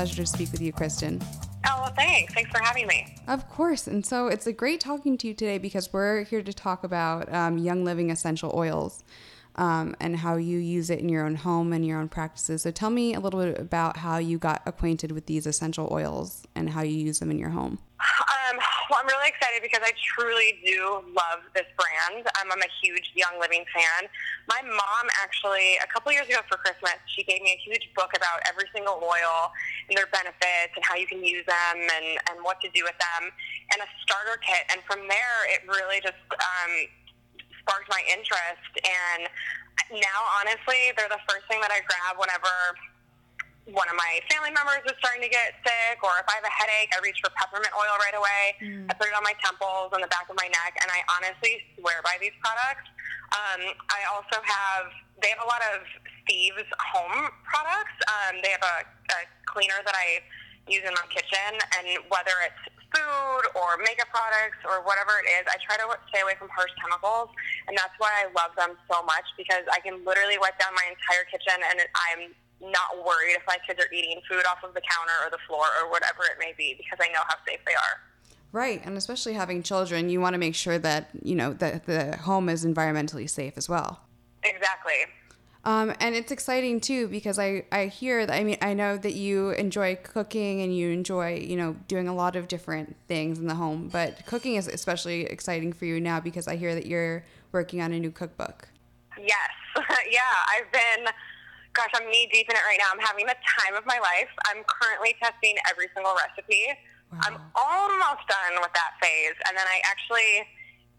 pleasure to speak with you, Kristin. Oh, well, thanks. Thanks for having me. Of course. And so it's a great talking to you today because we're here to talk about um, Young Living essential oils um, and how you use it in your own home and your own practices. So tell me a little bit about how you got acquainted with these essential oils and how you use them in your home. Um, well, I'm really excited because I truly do love this brand. Um, I'm a huge Young Living fan. My mom actually, a couple years ago for Christmas, she gave me a huge book about every single oil and their benefits and how you can use them and, and what to do with them and a starter kit. And from there, it really just um, sparked my interest. And now, honestly, they're the first thing that I grab whenever one of my family members is starting to get sick, or if I have a headache, I reach for peppermint oil right away. Mm. I put it on my temples and the back of my neck, and I honestly swear by these products. Um, I also have, they have a lot of Thieves home products. Um, they have a, a cleaner that I use in my kitchen, and whether it's food or makeup products or whatever it is, I try to stay away from harsh chemicals, and that's why I love them so much because I can literally wipe down my entire kitchen, and I'm not worried if my kids are eating food off of the counter or the floor or whatever it may be because I know how safe they are. Right, and especially having children, you want to make sure that you know that the home is environmentally safe as well. Exactly. Um, and it's exciting too because I, I hear that I mean I know that you enjoy cooking and you enjoy you know doing a lot of different things in the home but cooking is especially exciting for you now because I hear that you're working on a new cookbook. Yes, yeah, I've been gosh I'm knee deep in it right now. I'm having the time of my life. I'm currently testing every single recipe. Wow. I'm almost done with that phase, and then I actually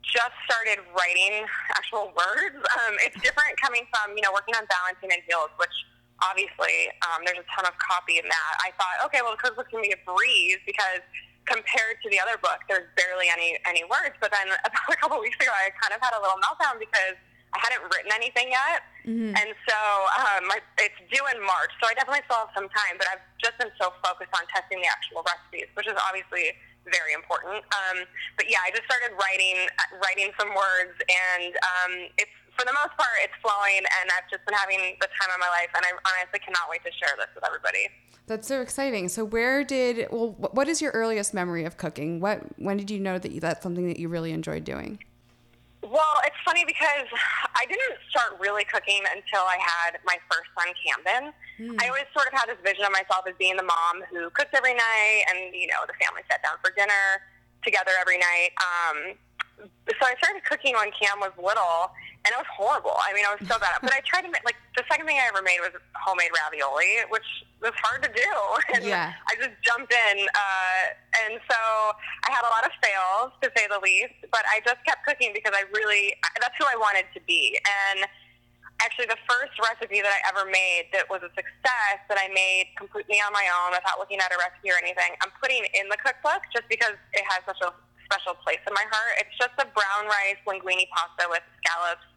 just started writing actual words. Um, it's different coming from, you know, working on Balancing in Heels, which obviously um, there's a ton of copy in that. I thought, okay, well, the cookbook's going to be a breeze because compared to the other book, there's barely any, any words. But then about a couple weeks ago, I kind of had a little meltdown because I hadn't written anything yet. Mm-hmm. And so um, I, it's due in March. So I definitely still have some time, but I've just been so focused on testing the actual recipes, which is obviously very important. Um, but yeah, I just started writing writing some words, and um, it's for the most part it's flowing, and I've just been having the time of my life, and I honestly cannot wait to share this with everybody. That's so exciting. So where did well, what is your earliest memory of cooking? What when did you know that you, that's something that you really enjoyed doing? Well, it's funny because I didn't start really cooking until I had my first son, Camden. Mm. I always sort of had this vision of myself as being the mom who cooked every night, and you know, the family sat down for dinner together every night. Um, so I started cooking when Cam was little, and it was horrible. I mean, I was so bad. But I tried to make like the second thing I ever made was homemade ravioli, which was hard to do. And yeah. I just jumped in, uh, and so I had a lot of fails to say the least. But I just kept cooking because I really that's who I wanted to be. And actually, the first recipe that I ever made that was a success that I made completely on my own without looking at a recipe or anything, I'm putting in the cookbook just because it has such a special place in my heart. It's just a brown rice linguine pasta with scallops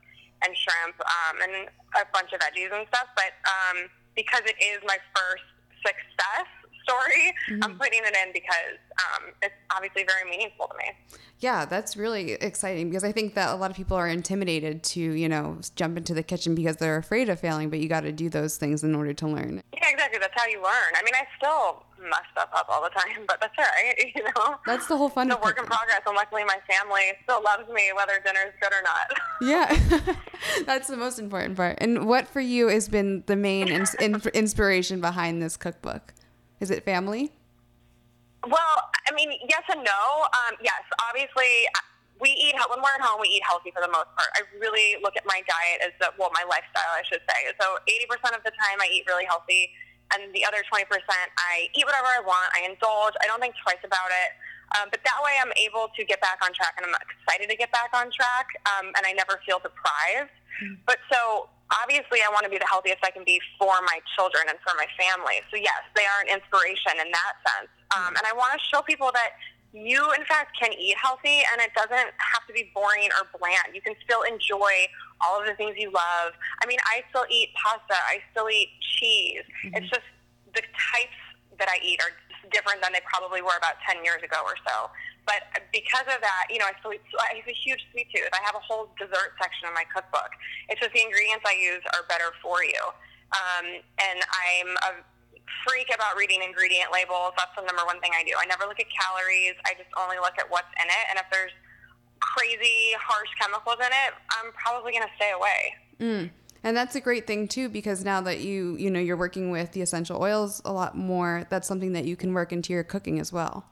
and shrimp um, and a bunch of veggies and stuff. But um, because it is my first success story, mm-hmm. I'm putting it in because um, it's obviously very meaningful to me. Yeah, that's really exciting because I think that a lot of people are intimidated to, you know, jump into the kitchen because they're afraid of failing, but you got to do those things in order to learn. Yeah, exactly. That's how you learn. I mean, I still mess stuff up all the time, but that's all right, you know? That's the whole fun It's a work in progress, and luckily my family still loves me whether dinner's good or not. yeah, that's the most important part. And what for you has been the main in- inspiration behind this cookbook? Is it family? Well, I mean, yes and no. Um, yes, obviously, we eat when we're at home. We eat healthy for the most part. I really look at my diet as the well, my lifestyle, I should say. So, eighty percent of the time, I eat really healthy, and the other twenty percent, I eat whatever I want. I indulge. I don't think twice about it. Um, but that way, I'm able to get back on track, and I'm excited to get back on track, um, and I never feel deprived. Mm-hmm. But so obviously I want to be the healthiest I can be for my children and for my family. So yes, they are an inspiration in that sense. Um, and I want to show people that you, in fact, can eat healthy and it doesn't have to be boring or bland. You can still enjoy all of the things you love. I mean, I still eat pasta. I still eat cheese. Mm-hmm. It's just the types that I eat are different than they probably were about 10 years ago or so. But because of that, you know, I, I have a huge sweet tooth. I have a whole dessert section in my cookbook. It's just the ingredients I use are better for you. Um, and I'm a freak about reading ingredient labels. That's the number one thing I do. I never look at calories. I just only look at what's in it. And if there's crazy harsh chemicals in it, I'm probably going to stay away. Mm. And that's a great thing too, because now that you you know you're working with the essential oils a lot more, that's something that you can work into your cooking as well.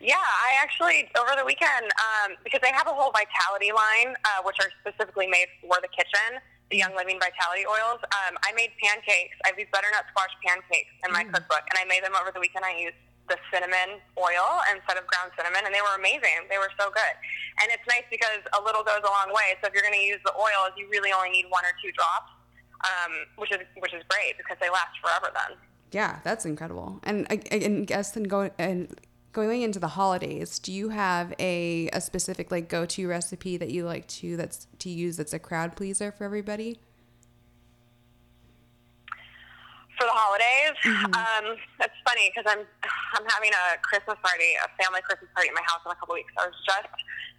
Yeah, I actually over the weekend um, because they have a whole vitality line, uh, which are specifically made for the kitchen. The Young Living Vitality oils. Um, I made pancakes. I have these butternut squash pancakes in my mm. cookbook, and I made them over the weekend. I used the cinnamon oil instead of ground cinnamon, and they were amazing. They were so good, and it's nice because a little goes a long way. So if you're going to use the oils, you really only need one or two drops, um, which is which is great because they last forever. Then. Yeah, that's incredible. And I, I guess then going and going into the holidays, do you have a, a specific like go to recipe that you like to that's to use that's a crowd pleaser for everybody? For the holidays, mm-hmm. um, it's funny because I'm I'm having a Christmas party, a family Christmas party at my house in a couple weeks. I was just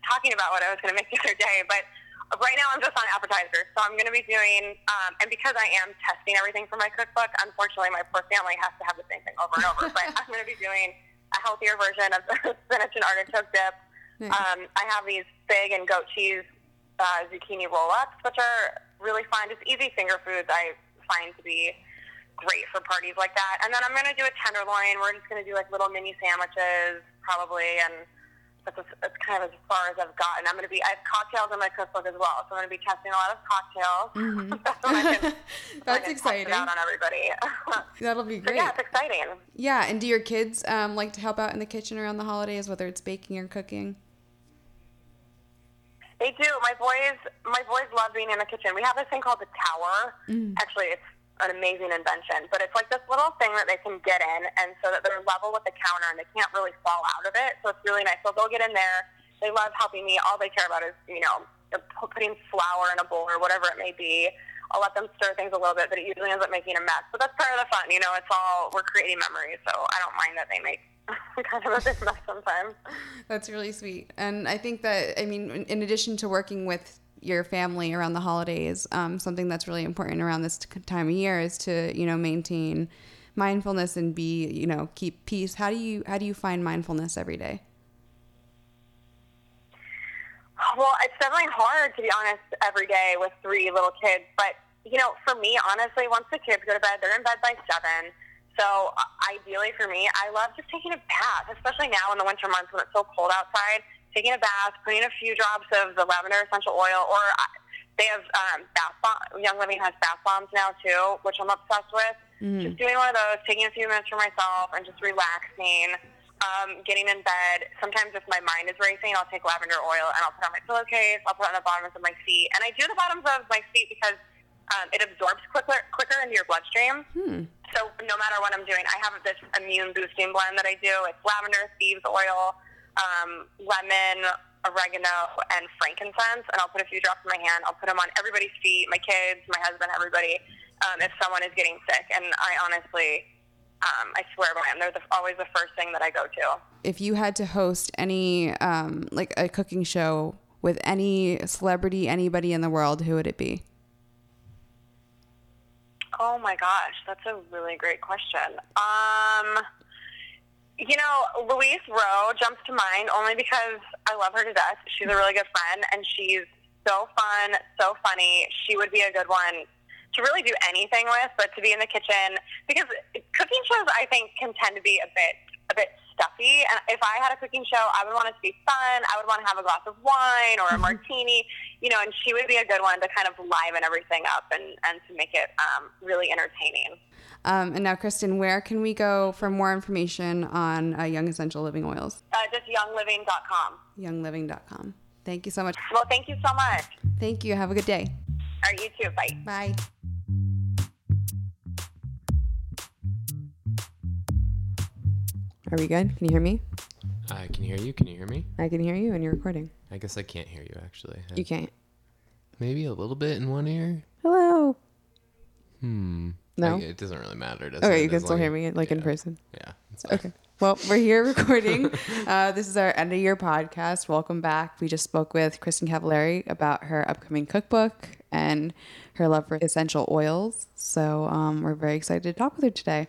talking about what I was going to make the other day, but right now I'm just on appetizers. So I'm going to be doing, um, and because I am testing everything for my cookbook, unfortunately my poor family has to have the same thing over and over. but I'm going to be doing a healthier version of the spinach and artichoke dip. Nice. Um, I have these big and goat cheese uh, zucchini roll-ups, which are really fun. Just easy finger foods I find to be great for parties like that. And then I'm going to do a tenderloin. We're just going to do like little mini sandwiches probably and that's, that's kind of as far as I've gotten. I'm going to be, I have cocktails in my cookbook as well, so I'm going to be testing a lot of cocktails. Mm-hmm. that's, exciting. out on everybody. That'll be great. So yeah, it's exciting. Yeah, and do your kids um, like to help out in the kitchen around the holidays, whether it's baking or cooking? They do. My boys, my boys love being in the kitchen. We have this thing called the tower. Mm. Actually, it's an amazing invention. But it's like this little thing that they can get in, and so that they're level with the counter and they can't really fall out of it. So it's really nice. So they'll get in there. They love helping me. All they care about is, you know, putting flour in a bowl or whatever it may be. I'll let them stir things a little bit, but it usually ends up making a mess. But that's part of the fun, you know. It's all we're creating memories, so I don't mind that they make kind of a big mess sometimes. That's really sweet, and I think that I mean, in addition to working with your family around the holidays. Um, something that's really important around this time of year is to you know maintain mindfulness and be you know keep peace. How do you how do you find mindfulness every day? Well, it's definitely hard to be honest every day with three little kids. But you know, for me, honestly, once the kids go to bed, they're in bed by seven. So ideally for me, I love just taking a bath, especially now in the winter months when it's so cold outside taking a bath, putting a few drops of the lavender essential oil, or they have um, bath bomb. Young Living has bath bombs now too, which I'm obsessed with. Mm. Just doing one of those, taking a few minutes for myself, and just relaxing. Um, getting in bed. Sometimes if my mind is racing, I'll take lavender oil and I'll put on my pillowcase. I'll put it on the bottoms of my feet, and I do the bottoms of my feet because um, it absorbs quicker quicker into your bloodstream. Hmm. So no matter what I'm doing, I have this immune boosting blend that I do. It's lavender, thieves oil, um, lemon, oregano, and frankincense, and I'll put a few drops in my hand. I'll put them on everybody's feet, my kids, my husband, everybody, um, if someone is getting sick. And I honestly, um, I swear by them. They're the, always the first thing that I go to. If you had to host any, um, like a cooking show with any celebrity, anybody in the world, who would it be? Oh my gosh, that's a really great question. Um, you know, Louise Roe jumps to mind only because I love her to death. She's a really good friend, and she's so fun, so funny. She would be a good one to really do anything with, but to be in the kitchen because cooking shows I think can tend to be a bit a bit stuffy. And if I had a cooking show, I would want it to be fun. I would want to have a glass of wine or a mm-hmm. martini, you know. And she would be a good one to kind of liven everything up and and to make it um, really entertaining. Um, and now, Kristin, where can we go for more information on uh, Young Essential Living Oils? Uh, just youngliving.com. Youngliving.com. Thank you so much. Well, thank you so much. Thank you. Have a good day. All right, you too. Bye. Bye. Are we good? Can you hear me? I can hear you. Can you hear me? I can hear you, and you're recording. I guess I can't hear you actually. You can't. Maybe a little bit in one ear. Hmm. No, it doesn't really matter. Does okay, it? you can still hear me like yeah. in person. Yeah. Okay. Well, we're here recording. Uh, this is our end of year podcast. Welcome back. We just spoke with Kristin Cavallari about her upcoming cookbook and her love for essential oils. So um, we're very excited to talk with her today.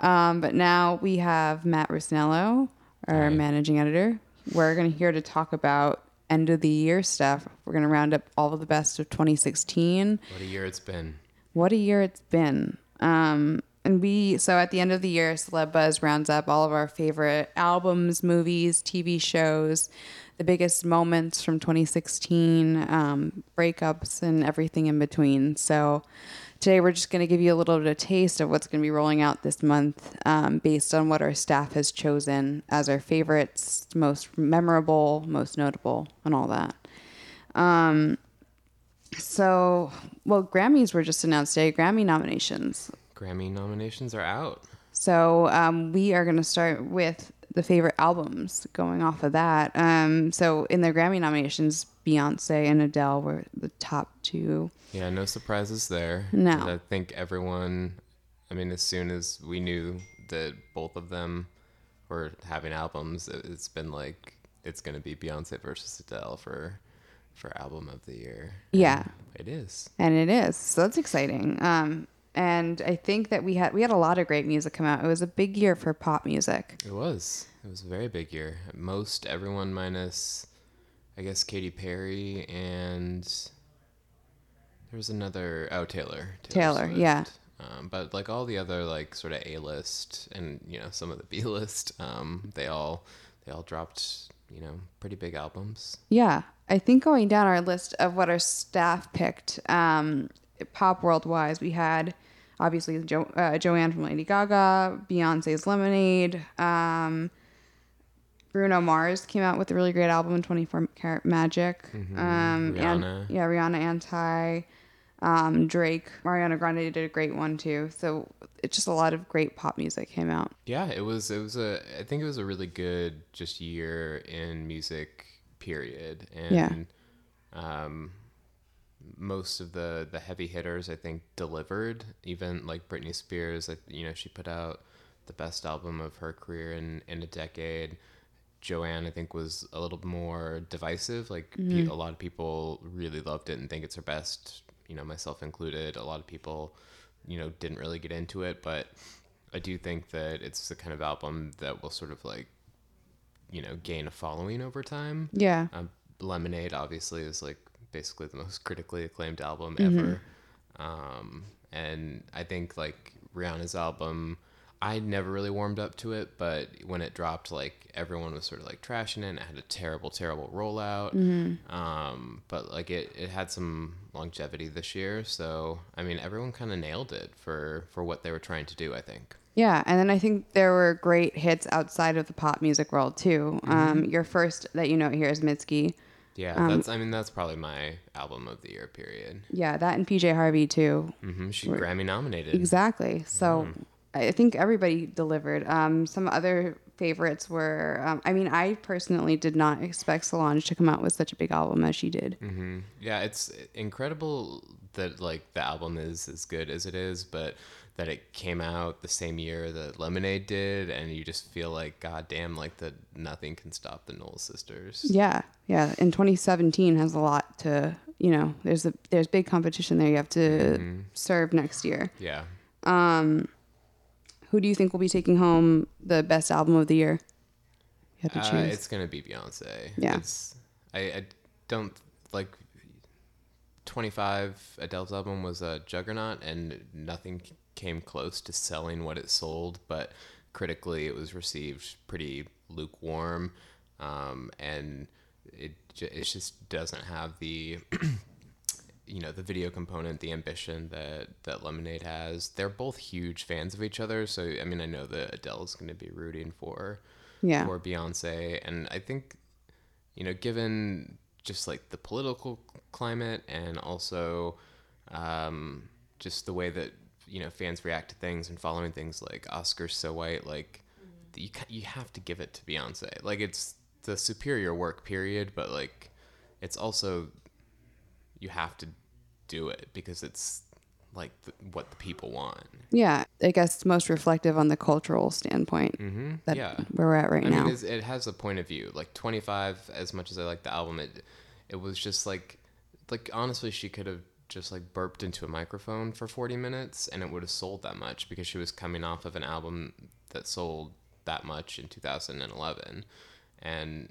Um, but now we have Matt Rusnello, our Hi. managing editor. We're going to here to talk about end of the year stuff. We're going to round up all of the best of 2016 What a year it's been. What a year it's been. Um, and we, so at the end of the year, Celeb Buzz rounds up all of our favorite albums, movies, TV shows, the biggest moments from 2016, um, breakups, and everything in between. So today we're just going to give you a little bit of taste of what's going to be rolling out this month um, based on what our staff has chosen as our favorites, most memorable, most notable, and all that. Um, so, well, Grammys were just announced today. Grammy nominations. Grammy nominations are out. So um, we are going to start with the favorite albums. Going off of that, um, so in the Grammy nominations, Beyonce and Adele were the top two. Yeah, no surprises there. No. I think everyone, I mean, as soon as we knew that both of them were having albums, it, it's been like it's going to be Beyonce versus Adele for for album of the year. Yeah, It is. and it is. So that's exciting. Um, and I think that we had we had a lot of great music come out. It was a big year for pop music. It was. It was a very big year. Most everyone minus, I guess, Katy Perry and there was another. Oh, Taylor. Taylor, Swift. yeah. Um, but like all the other like sort of A list and you know some of the B list, um, they all they all dropped you know pretty big albums. Yeah, I think going down our list of what our staff picked, um, pop world wise, we had obviously jo- uh, Joanne from Lady Gaga, Beyonce's Lemonade, um, Bruno Mars came out with a really great album in 24 Karat Magic. Um, and- yeah, Rihanna Anti, um, Drake, Mariana Grande did a great one too. So it's just a lot of great pop music came out. Yeah, it was. It was a. I think it was a really good just year in music. Period. And Yeah. um, most of the the heavy hitters I think delivered. Even like Britney Spears, like you know, she put out the best album of her career in in a decade. Joanne, I think, was a little more divisive. Like pe- a lot of people really loved it and think it's her best. You know, myself included. A lot of people, you know, didn't really get into it, but I do think that it's the kind of album that will sort of like, you know, gain a following over time. Yeah. Um, Lemonade obviously is like basically the most critically acclaimed album Mm-hmm. ever. Um, and I think like Rihanna's album, I never really warmed up to it, but when it dropped, like everyone was sort of like trashing it. And it had a terrible, terrible rollout. Mm-hmm. Um, but like it, it had some longevity this year. So I mean, everyone kind of nailed it for for what they were trying to do. I think. Yeah, and then I think there were great hits outside of the pop music world too. Um, your first that you know here is Mitski. Yeah, Um, that's. I mean, that's probably my album of the year. Period. Yeah, that and PJ Harvey too. hmm She Grammy nominated. Exactly. So I think everybody delivered. Um, some other favorites were. Um, I mean, I personally did not expect Solange to come out with such a big album as she did. hmm Yeah, it's incredible that like the album is as good as it is, but that it came out the same year that Lemonade did, and you just feel like, god damn, like that nothing can stop the Knowles sisters. Yeah, yeah. And 2017 has a lot to. You know, there's a there's big competition there. You have to serve next year. Yeah. Who do you think will be taking home the best album of the year? You have to Uh, choose. it's gonna be Beyonce. Yeah. It's, I, I don't like. 25 Adele's album was a juggernaut and nothing came close to selling what it sold, but critically it was received pretty lukewarm. Um, and it, it just doesn't have the you know the video component the ambition that that lemonade has they're both huge fans of each other. So i mean i know that adele's going to be rooting for Yeah. for beyonce. And i think you know given just like the political climate and also um, just the way that you know fans react to things and following things like oscars so white like you, ca- you have to give it to beyonce. Like it's the superior work period but like it's also you have to do it because it's like the, what the people want. Yeah, I guess it's most reflective on the cultural standpoint Mm-hmm. that yeah. where we're at right I now. mean, it has a point of view. Like 25, as much as I like the album, it it was just like, like honestly, she could have just like burped into a microphone for 40 minutes and it would have sold that much because she was coming off of an album that sold that much in 2011. And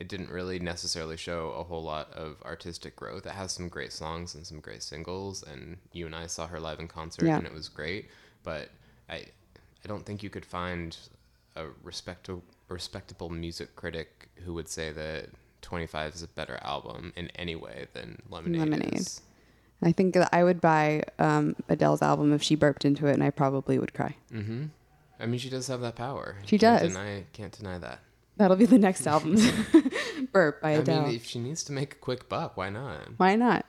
it didn't really necessarily show a whole lot of artistic growth. It has some great songs and some great singles, and you and I saw her live in concert, Yeah. and it was great. But I, I don't think you could find a respectable, respectable music critic who would say that 25 is a better album in any way than Lemonade. Lemonade. Is. I think that I would buy um, Adele's album if she burped into it, and I probably would cry. Mm-hmm. I mean, she does have that power. She Can't does. Deny, can't deny that. That'll be the next album. Burp by Adele. I mean, if she needs to make a quick buck, why not? Why not?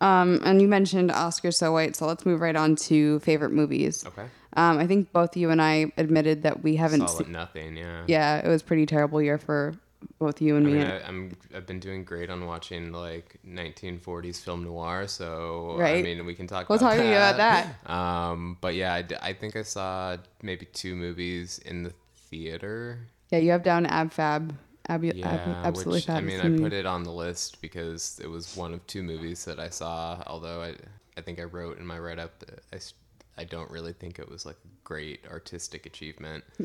Um, and you mentioned Oscar So White, so let's move right on to favorite movies. Okay. Um, I think both you and I admitted that we haven't seen. nothing. Yeah. Yeah, it was a pretty terrible year for both you and I me. mean, I, I'm I've been doing great on watching like 1940s film noir, so I mean we can talk. We'll about talk to you about that. Um, but yeah, I, I think I saw maybe two movies in the theater. yeah, you have down Ab Fab. Ab, Ab, Yeah, absolutely which I mean, I put it on the list because it was one of two movies that I saw. Although I I think I wrote in my write up that I don't really think it was like a great artistic achievement.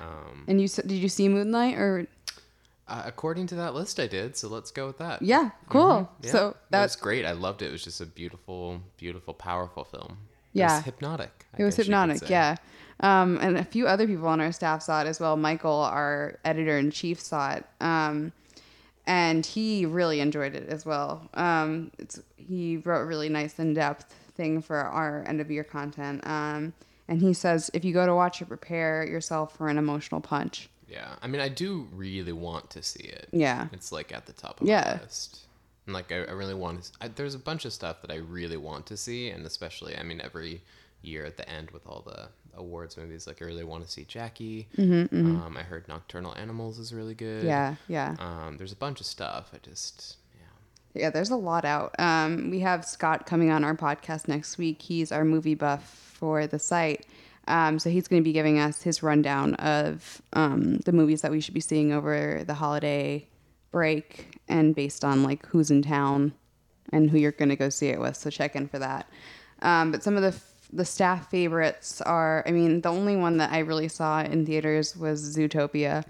um, And you did you see Moonlight or uh, according to that list, I did. So let's go with that. yeah, cool. Yeah, So that that's was great. I loved it. It was just a beautiful, beautiful, powerful film. It Yeah. was hypnotic. I It was guess you could hypnotic, yeah. Um, and a few other people on our staff saw it as well. Michael, our editor in chief, saw it, um, and he really enjoyed it as well. Um, it's, he wrote a really nice, in depth thing for our end of year content. Um, and he says if you go to watch it, prepare yourself for an emotional punch. Yeah. I mean, I do really want to see it. Yeah. It's like at the top of Yeah. my list. And like, I, I really want to. I, there's a bunch of stuff that I really want to see, and especially, I mean, every year at the end with all the awards movies, like I really want to see Jackie. Um, I heard Nocturnal Animals is really good. Mm-hmm, Yeah, yeah. Um, there's a bunch of stuff. I just, yeah. Yeah, there's a lot out. Um, we have Scott coming on our podcast next week. He's our movie buff for the site. Um, so he's going to be giving us his rundown of um, the movies that we should be seeing over the holiday break and based on like who's in town and who you're going to go see it with. So check in for that. Um, but some of the the staff favorites are, I mean, the only one that I really saw in theaters was Zootopia.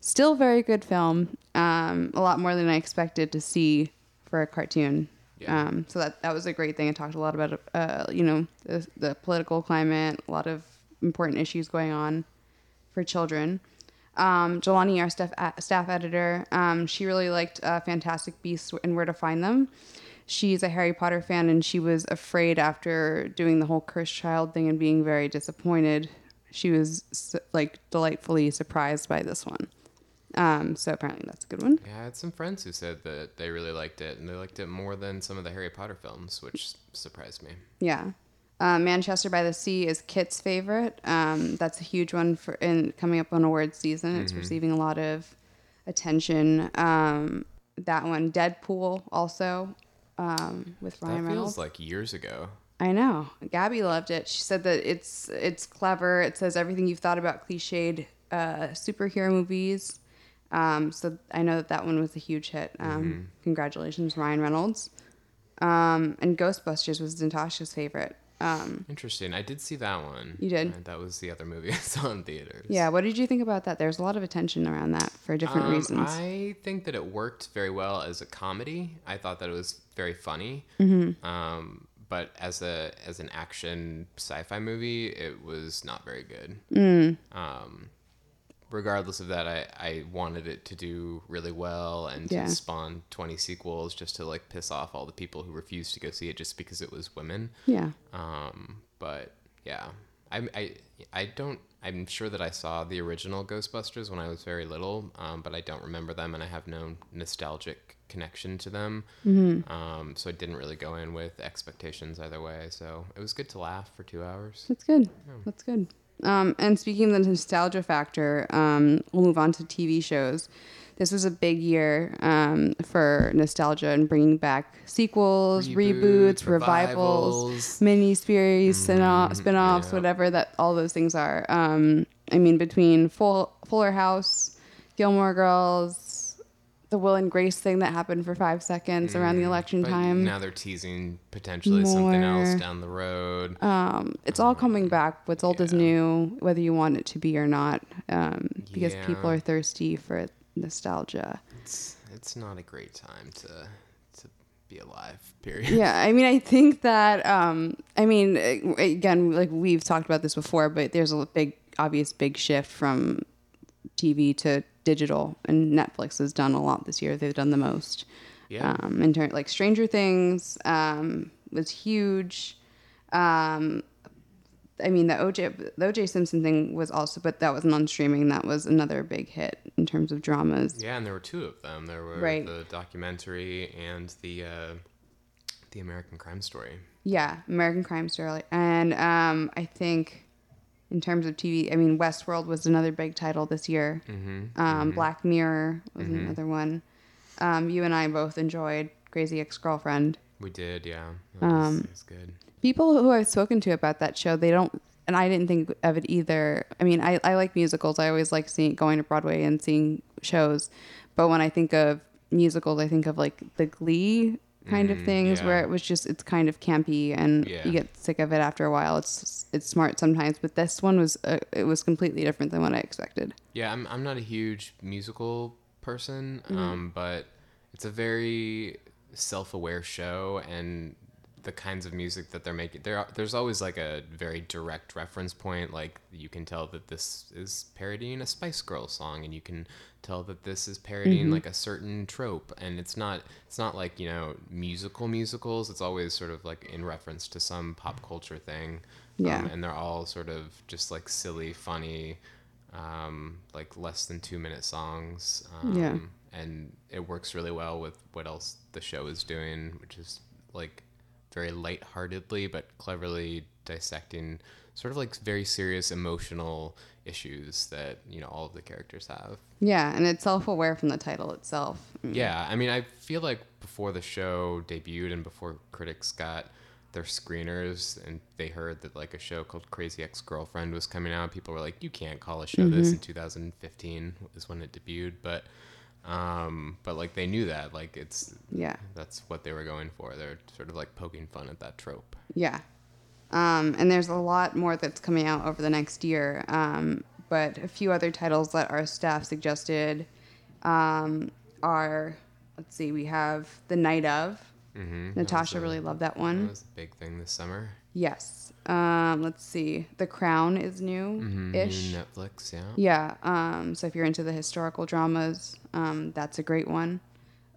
Still very good film. Um, a lot more than I expected to see for a cartoon. Yeah. Um, so that that was a great thing. I talked a lot about, uh, you know, the, the political climate, a lot of important issues going on for children. Um, Jelani, our staff staff editor, um, she really liked uh, Fantastic Beasts and Where to Find Them. She's a Harry Potter fan, and she was afraid after doing the whole cursed child thing and being very disappointed. She was like delightfully surprised by this one. Um, so apparently that's a good one. Yeah, I had some friends who said that they really liked it, and they liked it more than some of the Harry Potter films, which surprised me. Yeah. Uh, Manchester by the Sea is Kit's favorite. Um, that's a huge one for in coming up on awards season. It's Mm-hmm. receiving a lot of attention. Um, that one, Deadpool, also um, with Ryan that Reynolds. feels like years ago. I know. Gabby loved it. She said that it's it's clever. It says everything you've thought about cliched uh, superhero movies. Um, so I know that that one was a huge hit. Um, Mm-hmm. Congratulations, Ryan Reynolds. Um, and Ghostbusters was Natasha's favorite. Um, Interesting. I did see that one. You did? Uh, that was the other movie I saw in theaters. yeah, what did you think about that? There's a lot of attention around that for different Um, reasons. I think that it worked very well as a comedy. I thought that it was very funny. Mm-hmm. Um, but as a as an action sci-fi movie, it was not very good. Mm. Um, regardless of that, I, I wanted it to do really well and Yeah. to spawn 20 sequels just to like piss off all the people who refused to go see it just because it was women. yeah. Um, but yeah, I, I, I don't, I'm sure that I saw the original Ghostbusters when I was very little, um, but I don't remember them and I have no nostalgic connection to them. Mm-hmm. Um, so I didn't really go in with expectations either way. So it was good to laugh for two hours. That's good. That's good. Um, and speaking of the nostalgia factor, um, we'll move on to TV shows. This was a big year um, for nostalgia and bringing back sequels, reboots, Reboots, revivals, mini series, spin-off, Mhm, spin-offs, yeah. whatever that all those things are. Um, I mean, between Full, Fuller House, Gilmore Girls, the Will and Grace thing that happened for five seconds around the election Mm, But time. Now they're teasing potentially something else down the road. um, it's all coming back. What's old is new, whether you want it to be or not, um, because Yeah. people are thirsty for nostalgia. It's it's not a great time to to be alive. Period. yeah, I mean, I think that, um, I mean, again, like we've talked about this before, but there's a big, obvious, big shift from TV to digital, and Netflix has done a lot this year. They've done the most. Yeah. Um, in turn, like Stranger Things um, was huge. Um, I mean, the OJ the OJ Simpson thing was also, but that wasn't on streaming. That was another big hit in terms of dramas. Yeah, and there were two of them. There were Right. the documentary and the uh, the American Crime Story. Yeah, American Crime Story, and um, I think in terms of TV, I mean, Westworld was another big title this year. Mm-hmm. Um, Black Mirror was another one. Um, you and I both enjoyed Crazy Ex Girlfriend. We did, yeah. It was, Um, it was good. people who I've spoken to about that show, they don't, and I didn't think of it either. I mean, I, I like musicals. I always like seeing going to Broadway and seeing shows, but when I think of musicals, I think of like the Glee kind of Mm, things where it was just it's kind of campy and Yeah. you get sick of it after a while. It's it's smart sometimes, but this one was uh, it was completely different than what I expected. Yeah, I'm I'm not a huge musical person, Mm-hmm. um, but it's a very self-aware show, and the kinds of music that they're making, there are, there's always like a very direct reference point. Like you can tell that this is parodying a Spice Girl song, and you can tell that this is parodying Mm-hmm. like a certain trope. And it's not it's not like you know musical musicals. It's always sort of like in reference to some pop culture thing. Yeah. Um, and they're all sort of just like silly, funny, um, like less than two minute songs. Um, Yeah. And it works really well with what else the show is doing, which is like very lightheartedly but cleverly dissecting sort of like very serious emotional issues that you know all of the characters have. Yeah, and it's self aware from the title itself. Mm. Yeah, I mean, I feel like before the show debuted and before critics got their screeners and they heard that like a show called Crazy Ex Girlfriend was coming out, people were like, "You can't call a show this in 2015," is when it debuted. But, um, but like they knew that, like it's Yeah. that's what they were going for. They're sort of like poking fun at that trope. Yeah. Um, and there's a lot more that's coming out over the next year. Um, but a few other titles that our staff suggested um, are let's see, we have The Night of. Mm-hmm. Natasha really loved that one. That was a big thing this summer. Yes. Um, let's see. The Crown is new Mm-hmm. ish. Netflix, yeah. Yeah. Um, so if you're into the historical dramas, um, that's a great one.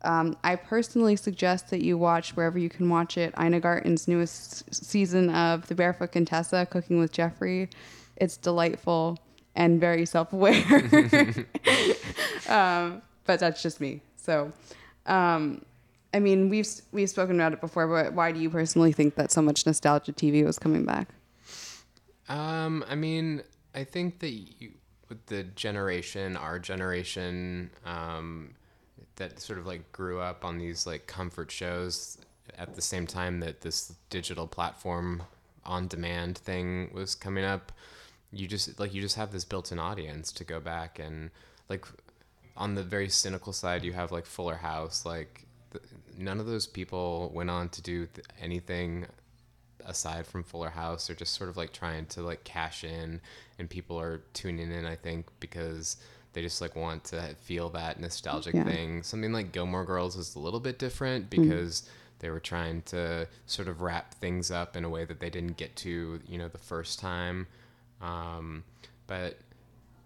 Um, I personally suggest that you watch wherever you can watch it. Ina Garten's newest s- season of The Barefoot Contessa, Cooking with Jeffrey. It's delightful and very self-aware. um, but that's just me. So, um, I mean, we've we've spoken about it before, but why do you personally think that so much nostalgia TV was coming back? Um, I mean, I think that you, with the generation, our generation, um, that sort of like grew up on these like comfort shows at the same time that this digital platform on demand thing was coming up, you just like you just have this built-in audience to go back and like on the very cynical side, you have like Fuller House, like none of those people went on to do th- anything aside from Fuller House. They're just sort of like trying to like cash in, and people are tuning in. I think because they just like want to feel that nostalgic Yeah. thing. Something like Gilmore Girls is a little bit different because they were trying to sort of wrap things up in a way that they didn't get to, you know, the first time. Um, but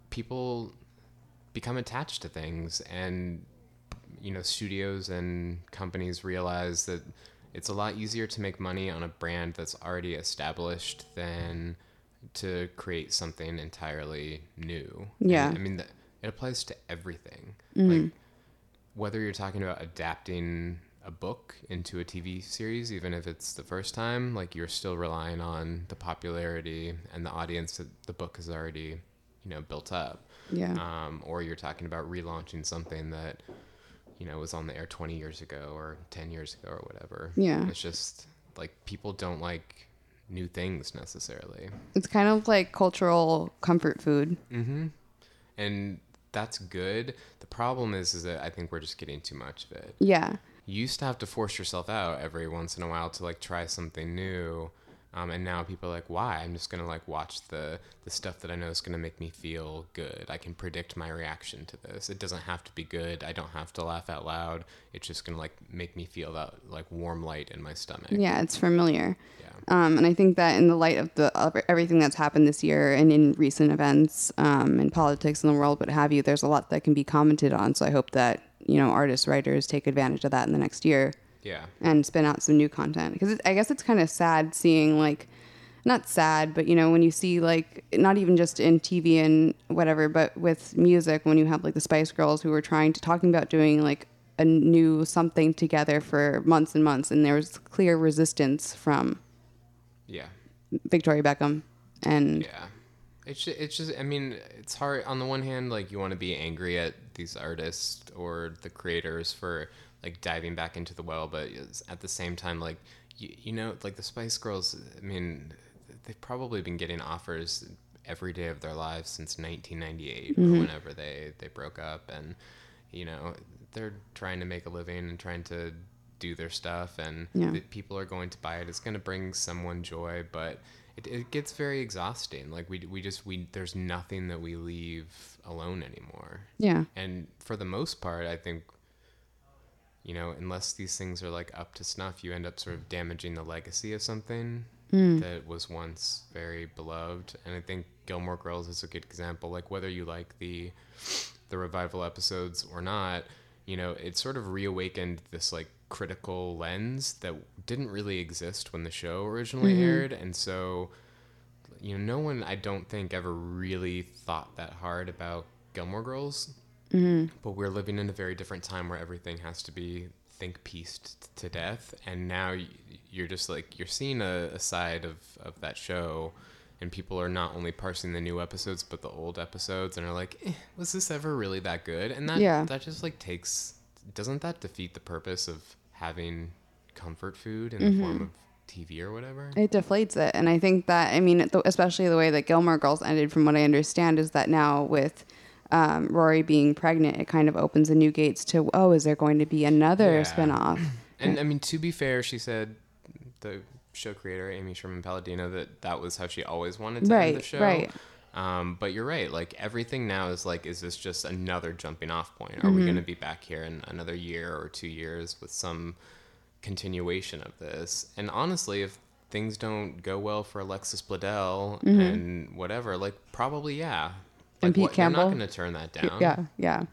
people become attached to things and you know studios and companies realize that it's a lot easier to make money on a brand that's already established than to create something entirely new. And, Yeah. I mean that it applies to everything. Like whether you're talking about adapting a book into a TV series, even if it's the first time, like you're still relying on the popularity and the audience that the book has already, you know, built up. Yeah. Um, or you're talking about relaunching something that, you know, was on the air 20 years ago or 10 years ago or whatever. Yeah. It's just like people don't like new things necessarily. It's kind of like cultural comfort food. Mm-hmm. And that's good. The problem is, is that I think we're just getting too much of it. Yeah. You used to have to force yourself out every once in a while to like try something new. Um, and now people are like, why? I'm just gonna like watch the the stuff that I know is gonna make me feel good. I can predict my reaction to this. It doesn't have to be good. I don't have to laugh out loud. It's just gonna like make me feel that like warm light in my stomach. Yeah, it's familiar. Yeah. Um, and I think that in the light of the of everything that's happened this year and in recent events um, in politics in the world, what have you, there's a lot that can be commented on. So I hope that you know artists, writers take advantage of that in the next year Yeah. and spin out some new content. Because I guess it's kind of sad seeing like, not sad, but you know when you see like not even just in TV and whatever, but with music when you have like the Spice Girls who were trying to talking about doing like a new something together for months and months, and there was clear resistance from Yeah. Victoria Beckham and Yeah. It's just, it's just I mean it's hard on the one hand like you want to be angry at these artists or the creators for like diving back into the well but at the same time like you, you know like the Spice Girls I mean they've probably been getting offers every day of their lives since 1998 or mm-hmm. whenever they they broke up and you know they're trying to make a living and trying to do their stuff and Yeah. the people are going to buy it. It's going to bring someone joy but it, it gets very exhausting. Like we we just we there's nothing that we leave alone anymore. Yeah, and for the most part i think you know unless these things are like up to snuff you end up sort of damaging the legacy of something hmm. that was once very beloved. And i think gilmore girls is a good example. Like whether you like the the revival episodes or not you know it sort of reawakened this like critical lens that didn't really exist when the show originally mm-hmm. aired. And so you know no one i don't think ever really thought that hard about gilmore girls but we're living in a very different time where everything has to be think pieced to death. And now you're just like you're seeing a, a side of, of that show. And people are not only parsing the new episodes but the old episodes. And are like eh, was this ever really that good? And that Yeah. that just like takes doesn't that defeat the purpose of having comfort food in the form of tv or whatever? It deflates it. And I think that I mean, th- especially the way that Gilmore Girls ended, from what I understand, is that now with um, Rory being pregnant, it kind of opens the new gates to oh, is there going to be another Yeah. spinoff? And I mean, to be fair, she said the show creator Amy Sherman Palladino that that was how she always wanted to end the show. right. Um, but you're right. Like everything now is like, is this just another jumping off point? Are we going to be back here in another year or two years with some continuation of this? And honestly, if things don't go well for Alexis Bledel and whatever, like probably yeah. And Pete what, they're Campbell? not going to turn that down. Yeah, yeah.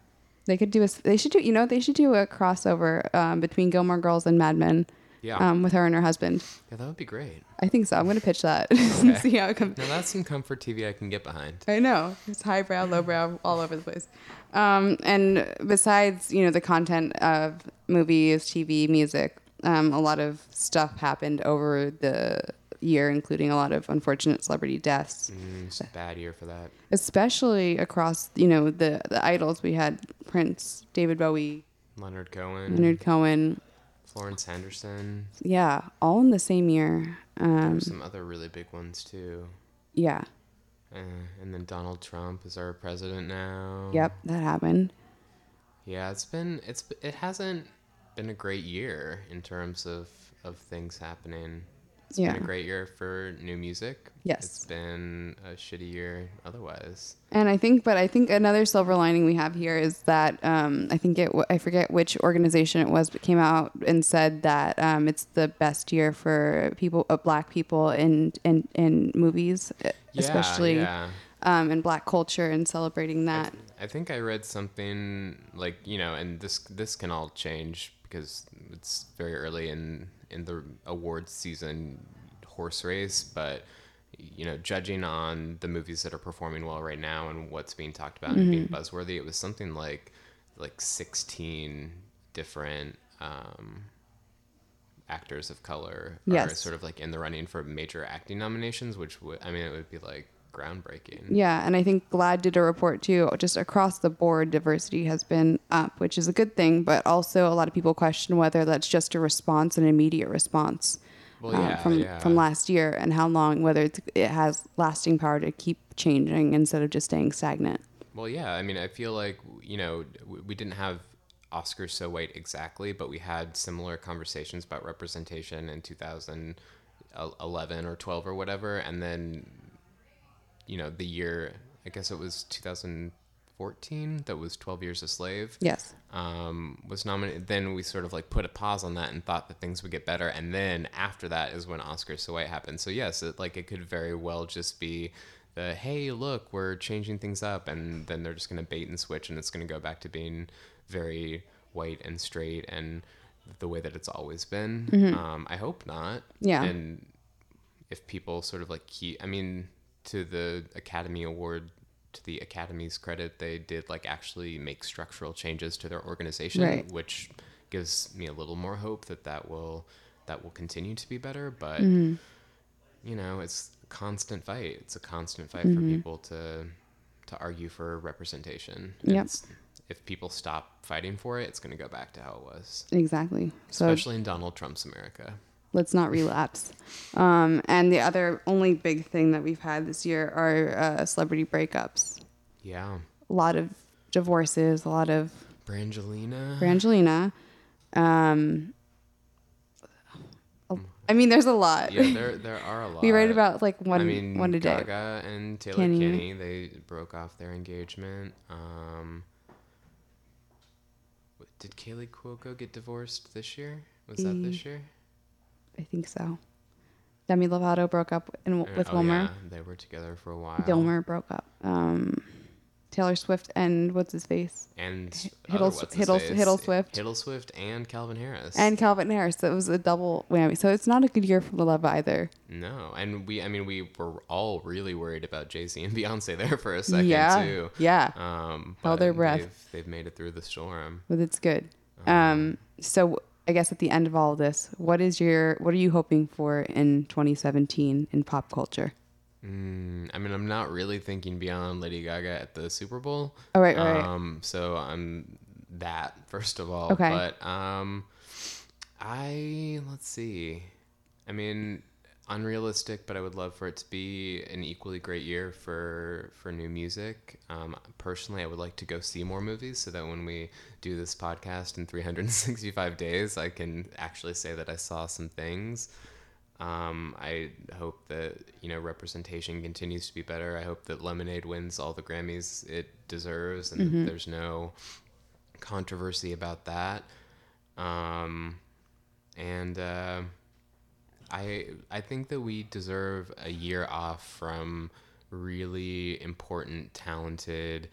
They could do a. They should do. You know, they should do a crossover um, between Gilmore Girls and Mad Men. Yeah. Um, with her and her husband. yeah, that would be great. I think so. I'm going to pitch that and Okay. see how it comes. Now that's some comfort TV I can get behind. I know it's highbrow, lowbrow, all over the place. Um, and besides, you know, the content of movies, TV, music, um, a lot of stuff happened over the year, including a lot of unfortunate celebrity deaths, Mm, it's a bad year for that. especially across, you know, the the idols. We had Prince, David Bowie, Leonard Cohen, Leonard Cohen. Florence Henderson. Yeah, all in the same year. Um, There's some other really big ones too. yeah. Uh, and then Donald Trump is our president now. Yep, that happened. Yeah, it's been it's it hasn't been a great year in terms of of things happening. It's Yeah. been a great year for new music. Yes. It's been a shitty year otherwise. And I think, but I think another silver lining we have here is that um, I think it, I forget which organization it was, but came out and said that um, it's the best year for people, uh, black people in in in movies, Yeah, especially yeah. um, in black culture and celebrating that. I think I read something like you know, and this this can all change because it's very early in in the awards season horse race, but you know, judging on the movies that are performing well right now and what's being talked about and being buzzworthy, it was something like like sixteen different um, actors of color are sort of like in the running for major acting nominations, which would I mean it would be like groundbreaking. Yeah, and I think GLAAD did a report too. Just across the board, diversity has been up, which is a good thing. But also, a lot of people question whether that's just a response, an immediate response Well, um, from yeah. from last year, and how long, whether it's, it has lasting power to keep changing instead of just staying stagnant. Well, yeah. I mean, I feel like you know we didn't have Oscars so white exactly, but we had similar conversations about representation in 2011 or 12 or whatever, and then you know the year I guess it was 2014 that was 12 Years a Slave. Yes. Um, was nominated. Then we sort of like put a pause on that and thought that things would get better, and then after that is when Oscars so white happened. So yes, it, like it could very well just be the hey look we're changing things up and then they're just going to bait and switch and it's going to go back to being very white and straight and the way that it's always been um, i hope not Yeah. and if people sort of like keep i mean to the academy award to the academy's credit they did like actually make structural changes to their organization Right. which gives me a little more hope that that will that will continue to be better but Mm-hmm. you know it's a constant fight it's a constant fight Mm-hmm. for people to to argue for representation Yep. It's- if people stop fighting for it it's going to go back to how it was Exactly. So especially in donald trump's america let's not relapse. Um, and the other only big thing that we've had this year are uh, celebrity breakups. yeah A lot of divorces, a lot of brangelina Brangelina. Um, I mean, there's a lot. yeah there there are a lot we write about like one I mean, one a day. Gaga and Taylor Kenny. Kinney, they broke off their engagement. Um, did Kaley Cuoco get divorced this year? Was that this year? I think so. Demi Lovato broke up in, Uh, with oh, Wilmer. yeah, they were together for a while. Wilmer broke up. Um, Taylor Swift and what's his face? and Hiddle- other what's his Hiddle-? Hiddle Swift. Hiddle Swift, and Calvin Harris. And Calvin Harris. So it was a double whammy. So it's not a good year for the love either. no, and we, I mean, we were all really worried about Jay Z and Beyonce there for a second yeah. too. Yeah. Um, Held their breath. They've, they've made it through the storm. but it's good. Um, so I guess at the end of all of this, what is your what are you hoping for in 2017 in pop culture? Mm, I mean, I'm not really thinking beyond Lady Gaga at the Super Bowl. Oh, right, right, right. Um, so I'm that first of all. Okay. But um, I let's see. I mean, unrealistic, but I would love for it to be an equally great year for for new music. Um, personally, I would like to go see more movies so that when we do this podcast in 365 days, I can actually say that I saw some things. Um, I hope that you know representation continues to be better. I hope that Lemonade wins all the Grammys it deserves, and that there's no controversy about that. Um, and uh, I I think that we deserve a year off from really important, talented,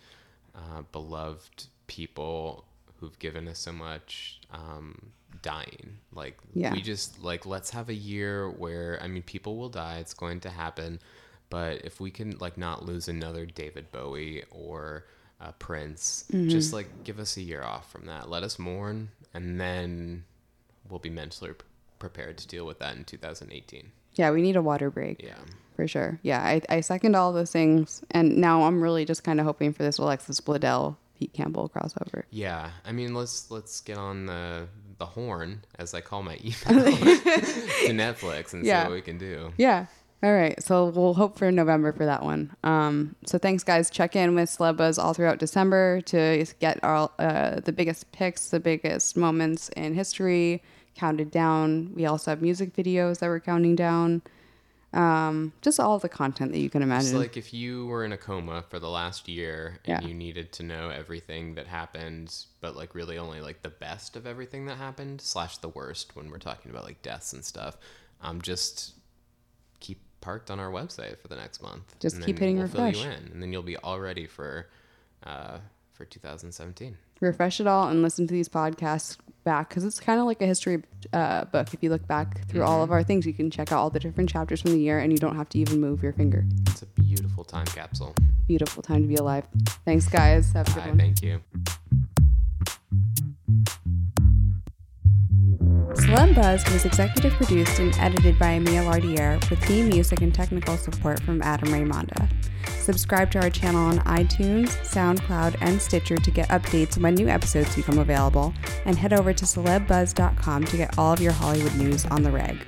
uh, beloved people who've given us so much um, dying. Like Yeah. we just like let's have a year where I mean people will die. It's going to happen. But if we can like not lose another David Bowie or uh, Prince, just like give us a year off from that. Let us mourn, and then we'll be mentally prepared to deal with that in 2018. Yeah, we need a water break Yeah. for sure. Yeah, I, I second all those things, and now I'm really just kind of hoping for this Alexis Bledel Pete Campbell crossover. Yeah, I mean, let's let's get on the the horn, as I call my email, to Netflix and Yeah. see what we can do. Yeah. All right. So we'll hope for November for that one. Um, so thanks, guys. Check in with Celeb Buzz all throughout December to get all uh, the biggest picks, the biggest moments in history counted down. We also have music videos that we're counting down. Um, just all the content that you can It's imagine. like if you were in a coma for the last year and Yeah. you needed to know everything that happened, but like really only like the best of everything that happened slash the worst when we're talking about like deaths and stuff. Um, just keep parked on our website for the next month. Just keep hitting we'll refresh. Fill you in, and then you'll be all ready for uh, for 2017. refresh it all and listen to these podcasts back because it's kind of like a history uh, book. If you look back through all of our things, you can check out all the different chapters from the year and you don't have to even move your finger. It's a beautiful time capsule. Beautiful time to be alive. Thanks, guys. Have a good Bye. one. Thank you. Celeb Buzz was executive produced and edited by Emile Lardier with theme music and technical support from Adam Raymonda. Subscribe to our channel on iTunes, SoundCloud, and Stitcher to get updates when new episodes become available, and head over to celebbuzz.com to get all of your Hollywood news on the reg.